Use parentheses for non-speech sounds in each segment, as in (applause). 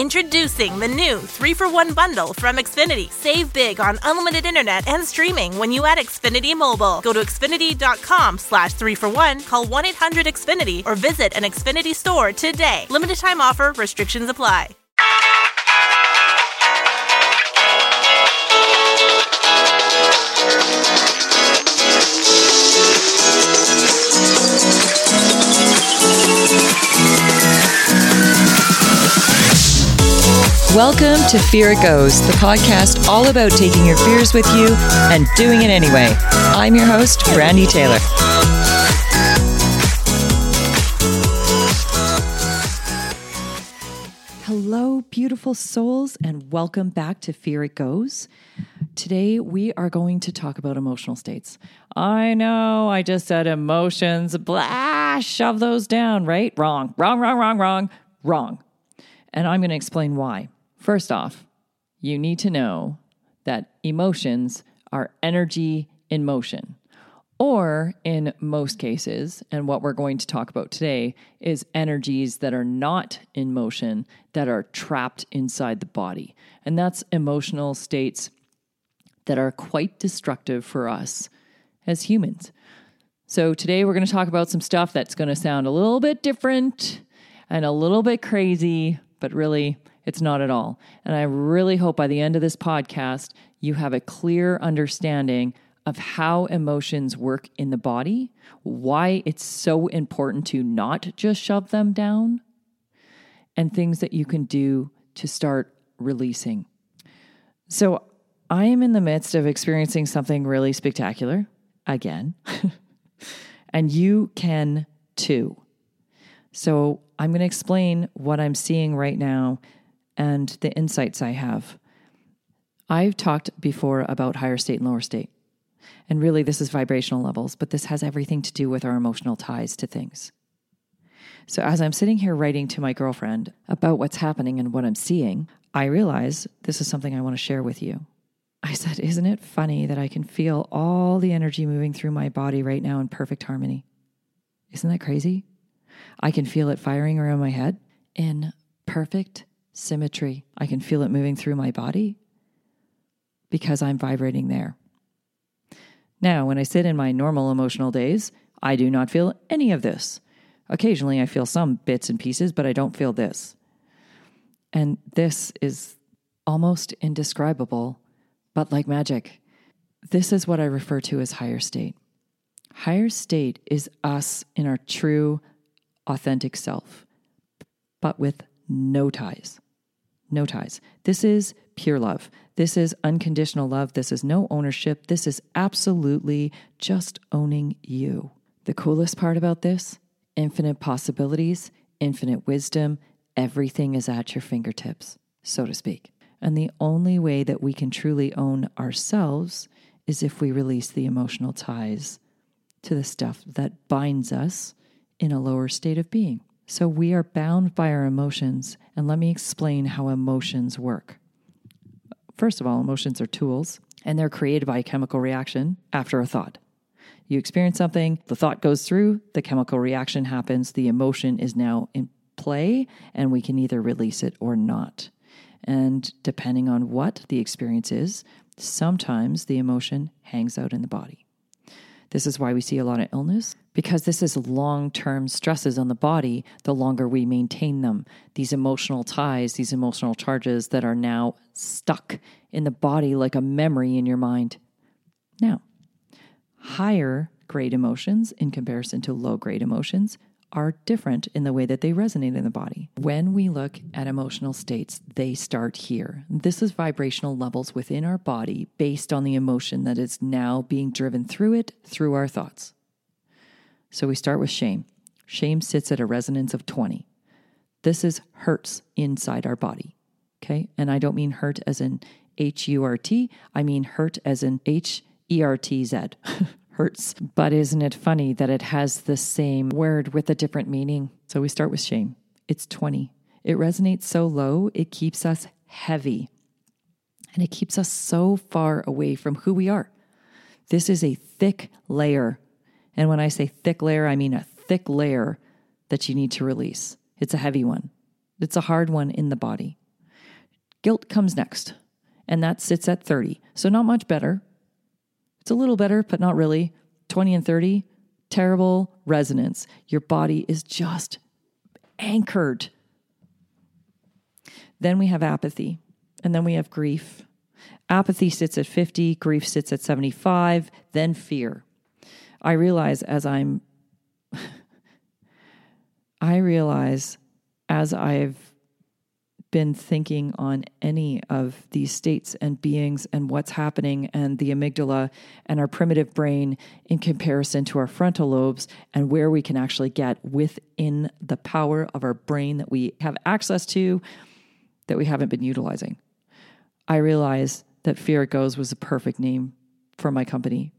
Introducing the new 3 for 1 bundle from Xfinity. Save big on unlimited internet and streaming when you add Xfinity Mobile. Go to Xfinity.com slash 3 for 1, call 1 800 Xfinity, or visit an Xfinity store today. Limited time offer, restrictions apply. Welcome to Fear It Goes, the podcast all about taking your fears with you and doing it anyway. I'm your host, Brandy Taylor. Hello, beautiful souls, and welcome back to Fear It Goes. Today, we are going to talk about emotional states. I know I just said emotions, blah, shove those down, right? Wrong, wrong, wrong, wrong, wrong, wrong. And I'm going to explain why. First off, you need to know that emotions are energy in motion. Or in most cases, and what we're going to talk about today is energies that are not in motion that are trapped inside the body. And that's emotional states that are quite destructive for us as humans. So today we're going to talk about some stuff that's going to sound a little bit different and a little bit crazy, but really it's not at all. And I really hope by the end of this podcast, you have a clear understanding of how emotions work in the body, why it's so important to not just shove them down, and things that you can do to start releasing. So, I am in the midst of experiencing something really spectacular again, (laughs) and you can too. So, I'm going to explain what I'm seeing right now and the insights I have. I've talked before about higher state and lower state. And really, this is vibrational levels, but this has everything to do with our emotional ties to things. So, as I'm sitting here writing to my girlfriend about what's happening and what I'm seeing, I realize this is something I want to share with you. I said, Isn't it funny that I can feel all the energy moving through my body right now in perfect harmony? Isn't that crazy? I can feel it firing around my head in perfect symmetry. I can feel it moving through my body because I'm vibrating there. Now, when I sit in my normal emotional days, I do not feel any of this. Occasionally, I feel some bits and pieces, but I don't feel this. And this is almost indescribable, but like magic. This is what I refer to as higher state. Higher state is us in our true, authentic self, but with no ties. No ties. This is pure love. This is unconditional love. This is no ownership. This is absolutely just owning you. The coolest part about this infinite possibilities, infinite wisdom, everything is at your fingertips, so to speak. And the only way that we can truly own ourselves is if we release the emotional ties to the stuff that binds us in a lower state of being. So we are bound by our emotions. And let me explain how emotions work. First of all, emotions are tools, and they're created by a chemical reaction after a thought. You experience something, the thought goes through, the chemical reaction happens, the emotion is now in play, and we can either release it or not. And depending on what the experience is, sometimes the emotion hangs out in the body. This is why we see a lot of illness because this is long term stresses on the body, the longer we maintain them. These emotional ties, these emotional charges that are now stuck in the body like a memory in your mind. Now, higher grade emotions in comparison to low grade emotions are different in the way that they resonate in the body. When we look at emotional states, they start here. This is vibrational levels within our body based on the emotion that is now being driven through it through our thoughts. So we start with shame. Shame sits at a resonance of 20. This is hertz inside our body. Okay. And I don't mean hurt as in H U R T, I mean hurt as in H E R T Z. (laughs) But isn't it funny that it has the same word with a different meaning? So we start with shame. It's 20. It resonates so low, it keeps us heavy. And it keeps us so far away from who we are. This is a thick layer and when I say thick layer, I mean a thick layer that you need to release. It's a heavy one, it's a hard one in the body. Guilt comes next, and that sits at 30. So, not much better. It's a little better, but not really. 20 and 30, terrible resonance. Your body is just anchored. Then we have apathy, and then we have grief. Apathy sits at 50, grief sits at 75, then fear. I realize as I'm, (laughs) I realize as I've been thinking on any of these states and beings and what's happening and the amygdala and our primitive brain in comparison to our frontal lobes and where we can actually get within the power of our brain that we have access to that we haven't been utilizing. I realize that Fear It Goes was a perfect name for my company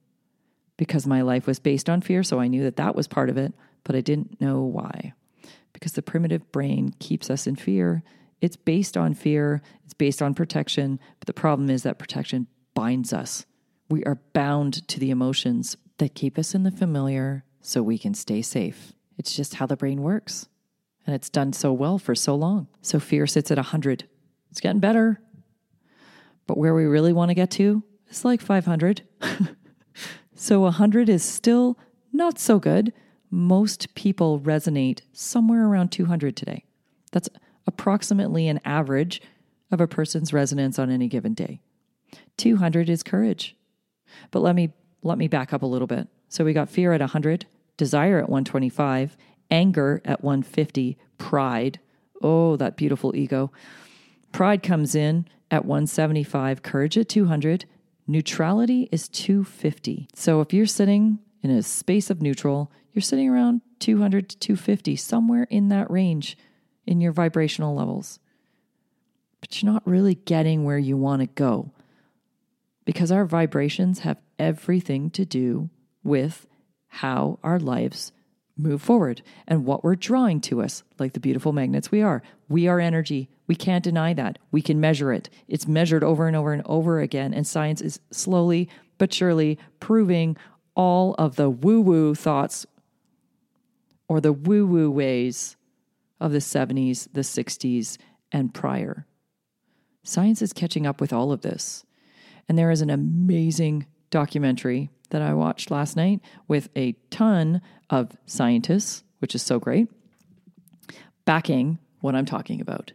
because my life was based on fear. So I knew that that was part of it, but I didn't know why. Because the primitive brain keeps us in fear. It's based on fear, it's based on protection. But the problem is that protection binds us. We are bound to the emotions that keep us in the familiar so we can stay safe. It's just how the brain works. And it's done so well for so long. So fear sits at 100. It's getting better. But where we really want to get to is like 500. (laughs) so 100 is still not so good. Most people resonate somewhere around 200 today. That's approximately an average of a person's resonance on any given day. 200 is courage. But let me let me back up a little bit. So we got fear at 100, desire at 125, anger at 150, pride. Oh, that beautiful ego. Pride comes in at 175, courage at 200, neutrality is 250. So if you're sitting in a space of neutral, you're sitting around 200 to 250, somewhere in that range in your vibrational levels. But you're not really getting where you want to go because our vibrations have everything to do with how our lives move forward and what we're drawing to us, like the beautiful magnets we are. We are energy. We can't deny that. We can measure it. It's measured over and over and over again. And science is slowly but surely proving all of the woo woo thoughts or the woo woo ways of the 70s, the 60s, and prior. Science is catching up with all of this. And there is an amazing documentary that I watched last night with a ton of scientists, which is so great, backing what I'm talking about.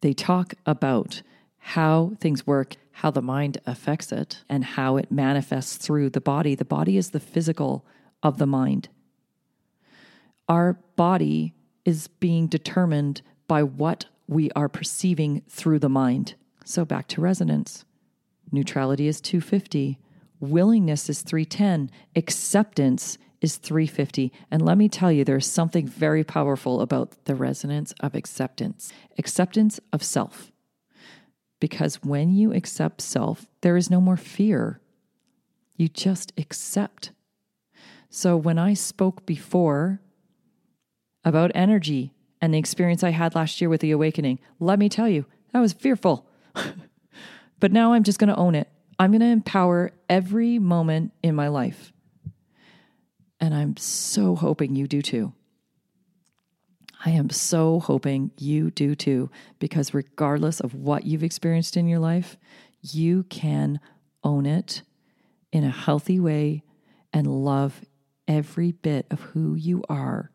They talk about how things work, how the mind affects it, and how it manifests through the body. The body is the physical of the mind. Our body is being determined by what we are perceiving through the mind. So back to resonance. Neutrality is 250. Willingness is 310. Acceptance is 350. And let me tell you, there's something very powerful about the resonance of acceptance, acceptance of self. Because when you accept self, there is no more fear. You just accept. So when I spoke before about energy and the experience I had last year with the awakening, let me tell you, that was fearful. (laughs) but now I'm just going to own it. I'm going to empower every moment in my life. And I'm so hoping you do too. I am so hoping you do too, because regardless of what you've experienced in your life, you can own it in a healthy way and love every bit of who you are.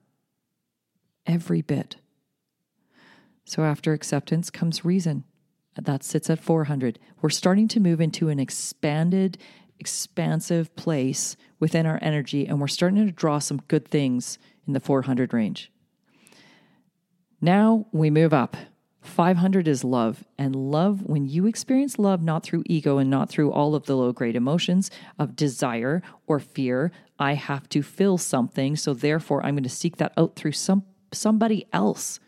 Every bit. So after acceptance comes reason. That sits at 400. We're starting to move into an expanded, expansive place within our energy, and we're starting to draw some good things in the 400 range. Now we move up. 500 is love. And love, when you experience love not through ego and not through all of the low grade emotions of desire or fear, I have to fill something. So therefore, I'm going to seek that out through some, somebody else.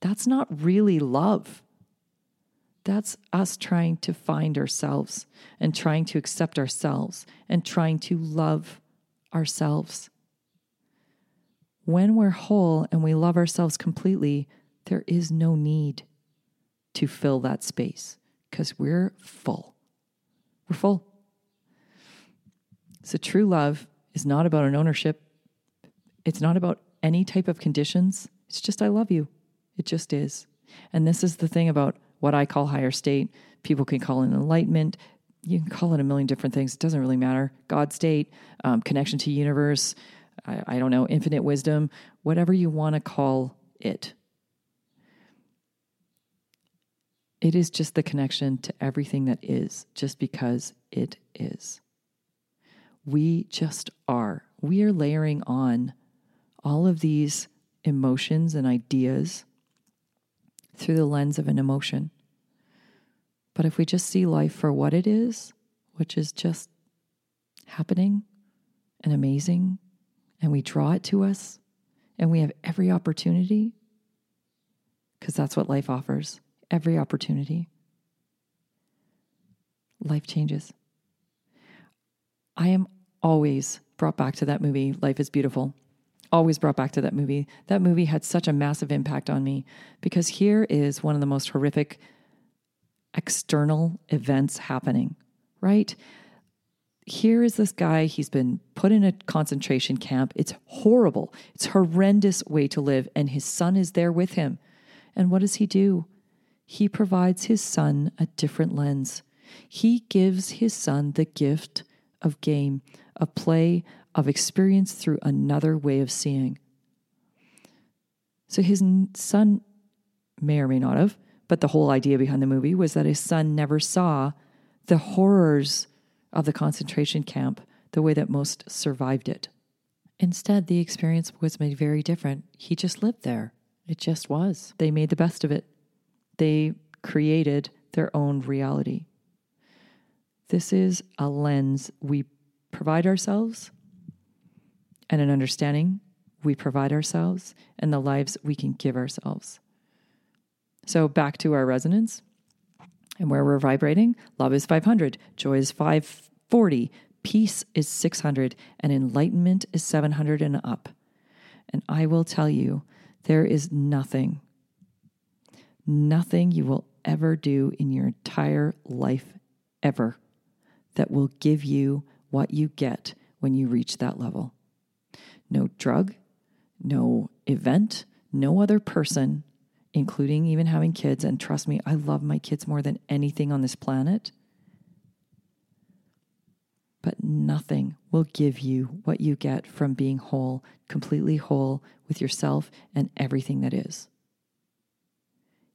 That's not really love. That's us trying to find ourselves and trying to accept ourselves and trying to love ourselves. When we're whole and we love ourselves completely, there is no need to fill that space because we're full. We're full. So, true love is not about an ownership, it's not about any type of conditions. It's just, I love you. It just is. And this is the thing about what I call higher state. People can call it enlightenment. You can call it a million different things. It doesn't really matter. God state, um, connection to universe. I, I don't know, infinite wisdom, whatever you want to call it. It is just the connection to everything that is, just because it is. We just are. We are layering on all of these emotions and ideas through the lens of an emotion. But if we just see life for what it is, which is just happening and amazing, and we draw it to us, and we have every opportunity, because that's what life offers every opportunity, life changes. I am always brought back to that movie, Life is Beautiful. Always brought back to that movie. That movie had such a massive impact on me because here is one of the most horrific external events happening, right? Here is this guy, he's been put in a concentration camp. It's horrible. It's horrendous way to live and his son is there with him. And what does he do? He provides his son a different lens. He gives his son the gift of game, of play, of experience through another way of seeing. So his son may or may not have, but the whole idea behind the movie was that his son never saw the horrors of the concentration camp the way that most survived it. Instead, the experience was made very different. He just lived there. It just was. They made the best of it. They created their own reality. This is a lens we provide ourselves and an understanding we provide ourselves and the lives we can give ourselves. So, back to our resonance and where we're vibrating love is 500, joy is 540, peace is 600, and enlightenment is 700 and up. And I will tell you, there is nothing, nothing you will ever do in your entire life ever that will give you what you get when you reach that level. No drug, no event, no other person, including even having kids. And trust me, I love my kids more than anything on this planet. But nothing will give you what you get from being whole, completely whole with yourself and everything that is.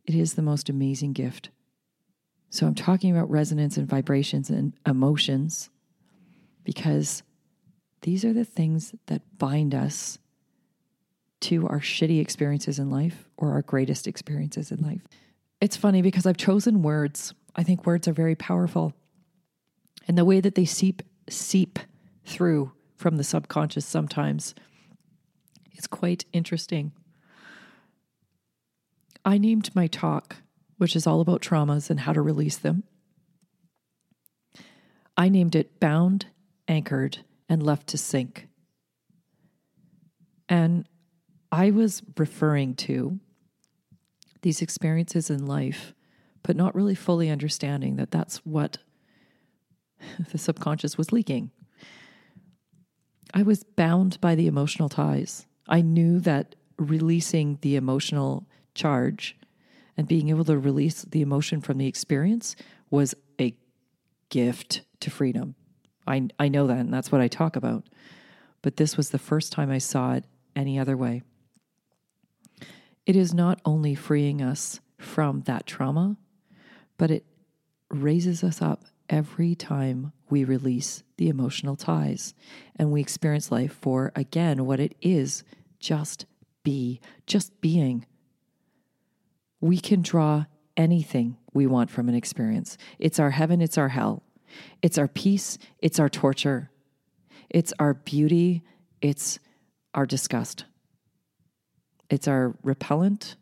It is the most amazing gift. So I'm talking about resonance and vibrations and emotions because these are the things that bind us to our shitty experiences in life or our greatest experiences in life. It's funny because I've chosen words. I think words are very powerful. And the way that they seep seep through from the subconscious sometimes is quite interesting. I named my talk, which is all about traumas and how to release them. I named it Bound, Anchored, and Left to Sink. And I was referring to these experiences in life, but not really fully understanding that that's what (laughs) the subconscious was leaking. I was bound by the emotional ties. I knew that releasing the emotional charge and being able to release the emotion from the experience was a gift to freedom. I, I know that, and that's what I talk about. But this was the first time I saw it any other way. It is not only freeing us from that trauma, but it raises us up every time we release the emotional ties and we experience life for, again, what it is just be, just being we can draw anything we want from an experience. It's our heaven, it's our hell. It's our peace, it's our torture. It's our beauty, it's our disgust. It's our repellent,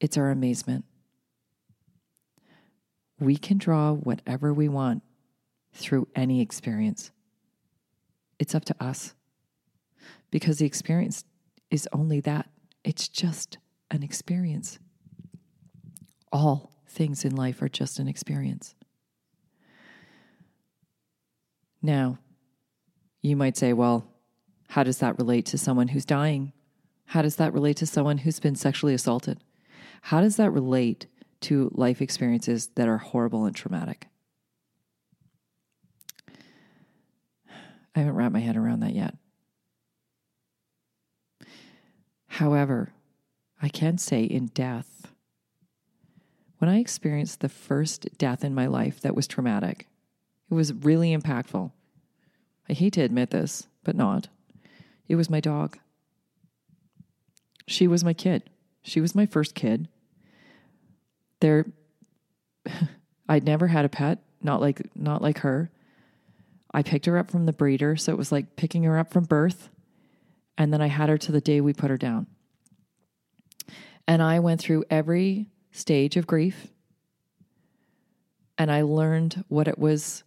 it's our amazement. We can draw whatever we want through any experience. It's up to us because the experience is only that. It's just an experience all things in life are just an experience. Now, you might say, well, how does that relate to someone who's dying? How does that relate to someone who's been sexually assaulted? How does that relate to life experiences that are horrible and traumatic. I haven't wrapped my head around that yet. However, I can say in death, when I experienced the first death in my life that was traumatic, it was really impactful. I hate to admit this, but not. It was my dog. She was my kid. She was my first kid. There (laughs) I'd never had a pet, not like not like her. I picked her up from the breeder, so it was like picking her up from birth. And then I had her to the day we put her down. And I went through every stage of grief. And I learned what it was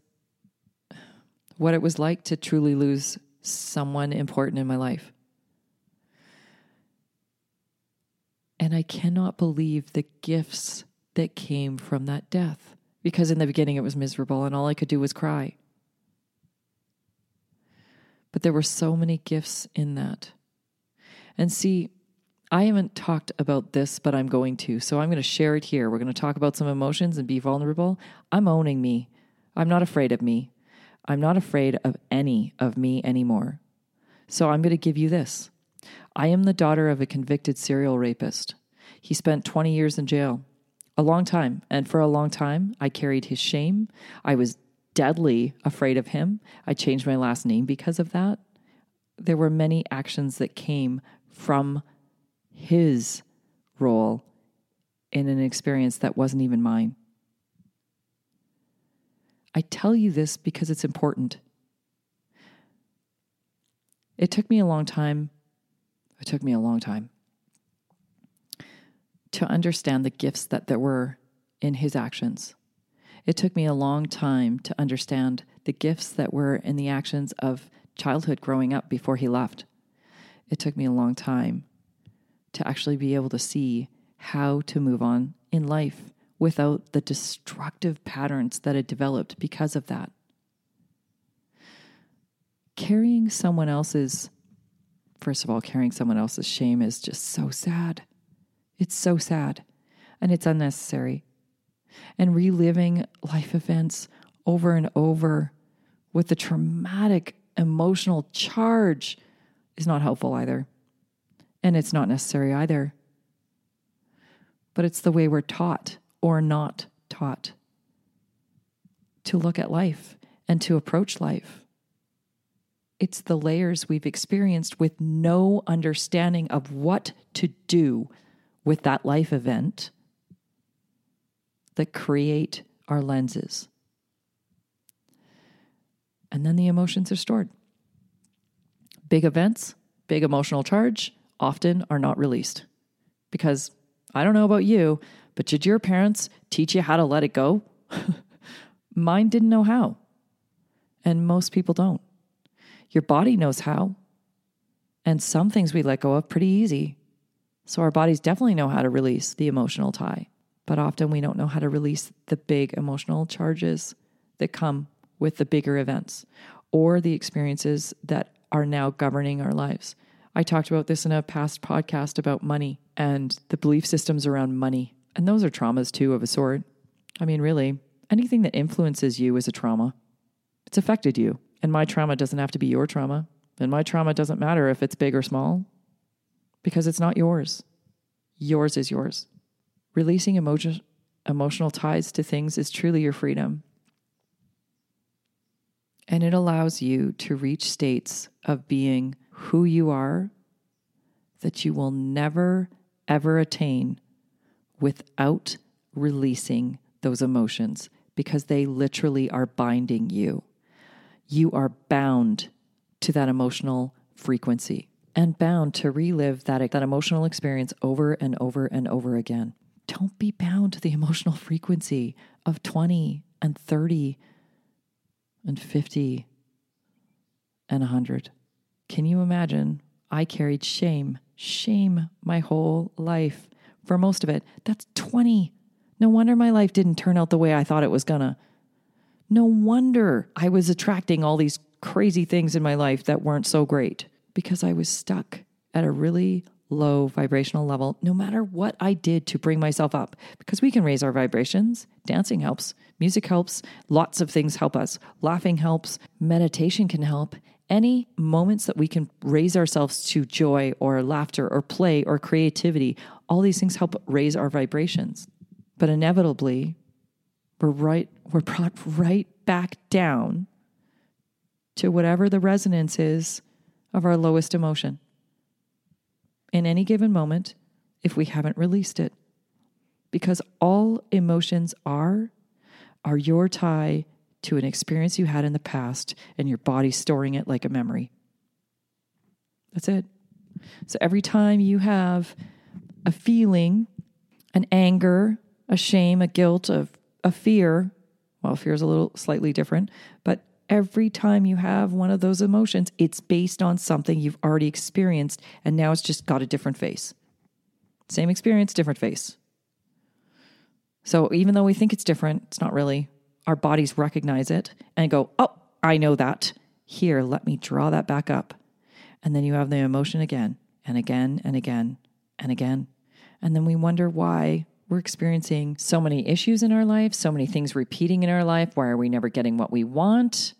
what it was like to truly lose someone important in my life. And I cannot believe the gifts that came from that death because in the beginning it was miserable and all I could do was cry. But there were so many gifts in that. And see, I haven't talked about this, but I'm going to. So I'm going to share it here. We're going to talk about some emotions and be vulnerable. I'm owning me. I'm not afraid of me. I'm not afraid of any of me anymore. So I'm going to give you this. I am the daughter of a convicted serial rapist. He spent 20 years in jail, a long time. And for a long time, I carried his shame. I was deadly afraid of him. I changed my last name because of that. There were many actions that came from his role in an experience that wasn't even mine. I tell you this because it's important. It took me a long time. It took me a long time to understand the gifts that there were in his actions. It took me a long time to understand the gifts that were in the actions of childhood growing up before he left. It took me a long time to actually be able to see how to move on in life without the destructive patterns that had developed because of that. Carrying someone else's, first of all, carrying someone else's shame is just so sad. It's so sad and it's unnecessary. And reliving life events over and over with the traumatic emotional charge is not helpful either. And it's not necessary either. But it's the way we're taught or not taught to look at life and to approach life. It's the layers we've experienced with no understanding of what to do with that life event that create our lenses. And then the emotions are stored. Big events, big emotional charge often are not released because I don't know about you, but did your parents teach you how to let it go? (laughs) Mine didn't know how. And most people don't. Your body knows how. And some things we let go of pretty easy. So our bodies definitely know how to release the emotional tie. But often we don't know how to release the big emotional charges that come with the bigger events or the experiences that are now governing our lives. I talked about this in a past podcast about money and the belief systems around money and those are traumas too, of a sort. I mean, really, anything that influences you is a trauma. It's affected you. And my trauma doesn't have to be your trauma. And my trauma doesn't matter if it's big or small because it's not yours. Yours is yours. Releasing emotion, emotional ties to things is truly your freedom. And it allows you to reach states of being who you are that you will never, ever attain without releasing those emotions because they literally are binding you. You are bound to that emotional frequency and bound to relive that, that emotional experience over and over and over again. Don't be bound to the emotional frequency of 20 and 30 and 50 and 100. Can you imagine? I carried shame, shame my whole life for most of it. That's 20. No wonder my life didn't turn out the way I thought it was gonna. No wonder I was attracting all these crazy things in my life that weren't so great because I was stuck at a really low vibrational level, no matter what I did to bring myself up, because we can raise our vibrations. Dancing helps, music helps, lots of things help us. Laughing helps, meditation can help. Any moments that we can raise ourselves to joy or laughter or play or creativity, all these things help raise our vibrations. But inevitably, we're right we're brought right back down to whatever the resonance is of our lowest emotion in any given moment if we haven't released it. Because all emotions are are your tie to an experience you had in the past and your body storing it like a memory. That's it. So every time you have a feeling, an anger, a shame, a guilt, a, a fear, well, fear is a little slightly different, but every time you have one of those emotions, it's based on something you've already experienced, and now it's just got a different face. Same experience, different face. So even though we think it's different, it's not really. Our bodies recognize it and go, oh, I know that. Here, let me draw that back up. And then you have the emotion again and again and again and again. And then we wonder why we're experiencing so many issues in our life, so many things repeating in our life. Why are we never getting what we want?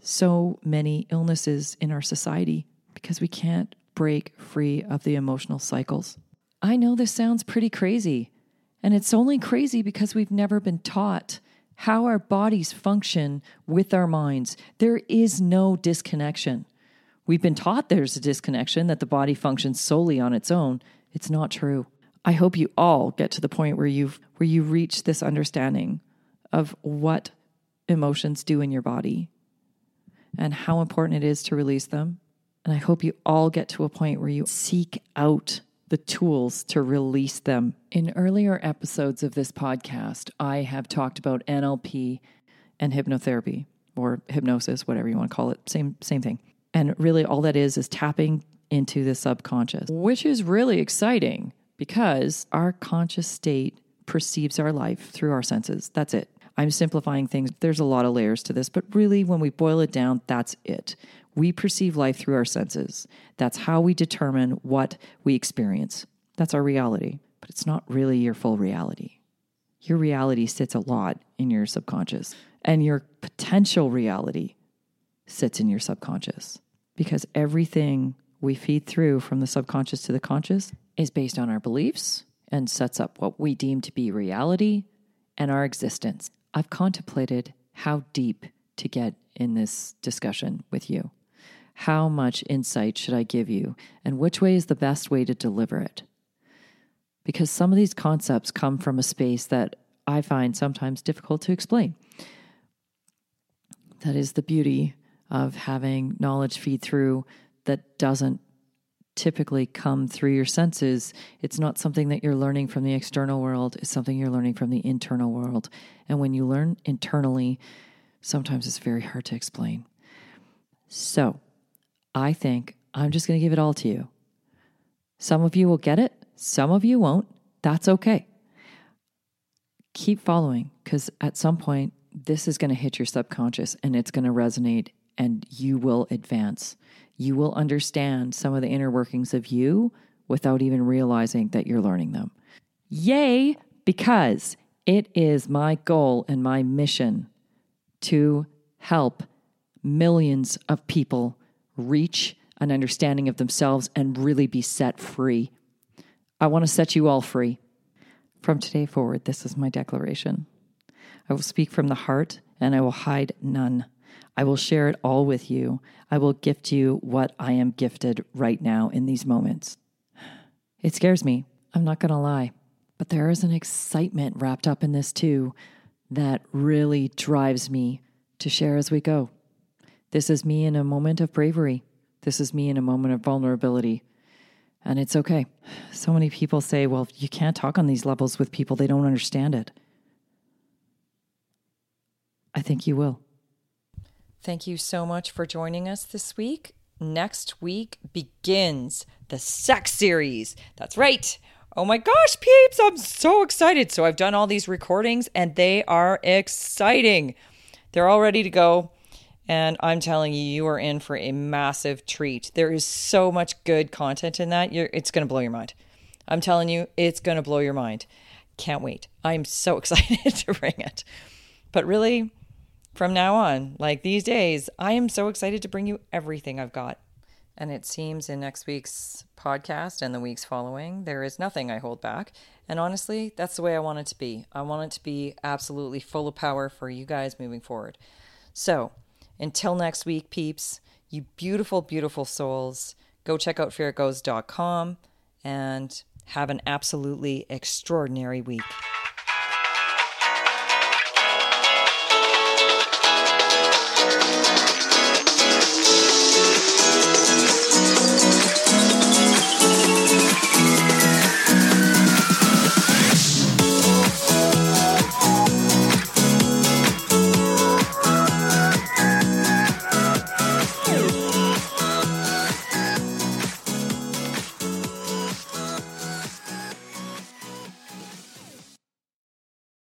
So many illnesses in our society because we can't break free of the emotional cycles. I know this sounds pretty crazy, and it's only crazy because we've never been taught how our bodies function with our minds. There is no disconnection. We've been taught there's a disconnection, that the body functions solely on its own. It's not true. I hope you all get to the point where you've where you reach this understanding of what emotions do in your body and how important it is to release them. And I hope you all get to a point where you seek out the tools to release them. In earlier episodes of this podcast, I have talked about NLP and hypnotherapy or hypnosis, whatever you want to call it. Same same thing. And really all that is is tapping into the subconscious, which is really exciting because our conscious state perceives our life through our senses. That's it. I'm simplifying things. There's a lot of layers to this, but really, when we boil it down, that's it. We perceive life through our senses. That's how we determine what we experience. That's our reality, but it's not really your full reality. Your reality sits a lot in your subconscious, and your potential reality sits in your subconscious because everything we feed through from the subconscious to the conscious is based on our beliefs and sets up what we deem to be reality and our existence. I've contemplated how deep to get in this discussion with you. How much insight should I give you, and which way is the best way to deliver it? Because some of these concepts come from a space that I find sometimes difficult to explain. That is the beauty of having knowledge feed through that doesn't typically come through your senses. It's not something that you're learning from the external world, it's something you're learning from the internal world. And when you learn internally, sometimes it's very hard to explain. So I think I'm just going to give it all to you. Some of you will get it, some of you won't. That's okay. Keep following because at some point, this is going to hit your subconscious and it's going to resonate and you will advance you will understand some of the inner workings of you without even realizing that you're learning them. Yay, because it is my goal and my mission to help millions of people reach an understanding of themselves and really be set free. I want to set you all free. From today forward, this is my declaration. I will speak from the heart and I will hide none. I will share it all with you. I will gift you what I am gifted right now in these moments. It scares me. I'm not going to lie. But there is an excitement wrapped up in this too that really drives me to share as we go. This is me in a moment of bravery. This is me in a moment of vulnerability. And it's okay. So many people say, well, you can't talk on these levels with people, they don't understand it. I think you will. Thank you so much for joining us this week. Next week begins the sex series. That's right. Oh my gosh, peeps, I'm so excited. So I've done all these recordings and they are exciting. They're all ready to go. And I'm telling you, you are in for a massive treat. There is so much good content in that. You're, it's going to blow your mind. I'm telling you, it's going to blow your mind. Can't wait. I'm so (laughs) excited to bring it. But really, from now on, like these days, I am so excited to bring you everything I've got. And it seems in next week's podcast and the weeks following, there is nothing I hold back. And honestly, that's the way I want it to be. I want it to be absolutely full of power for you guys moving forward. So, until next week, peeps, you beautiful, beautiful souls, go check out feargoes.com and have an absolutely extraordinary week.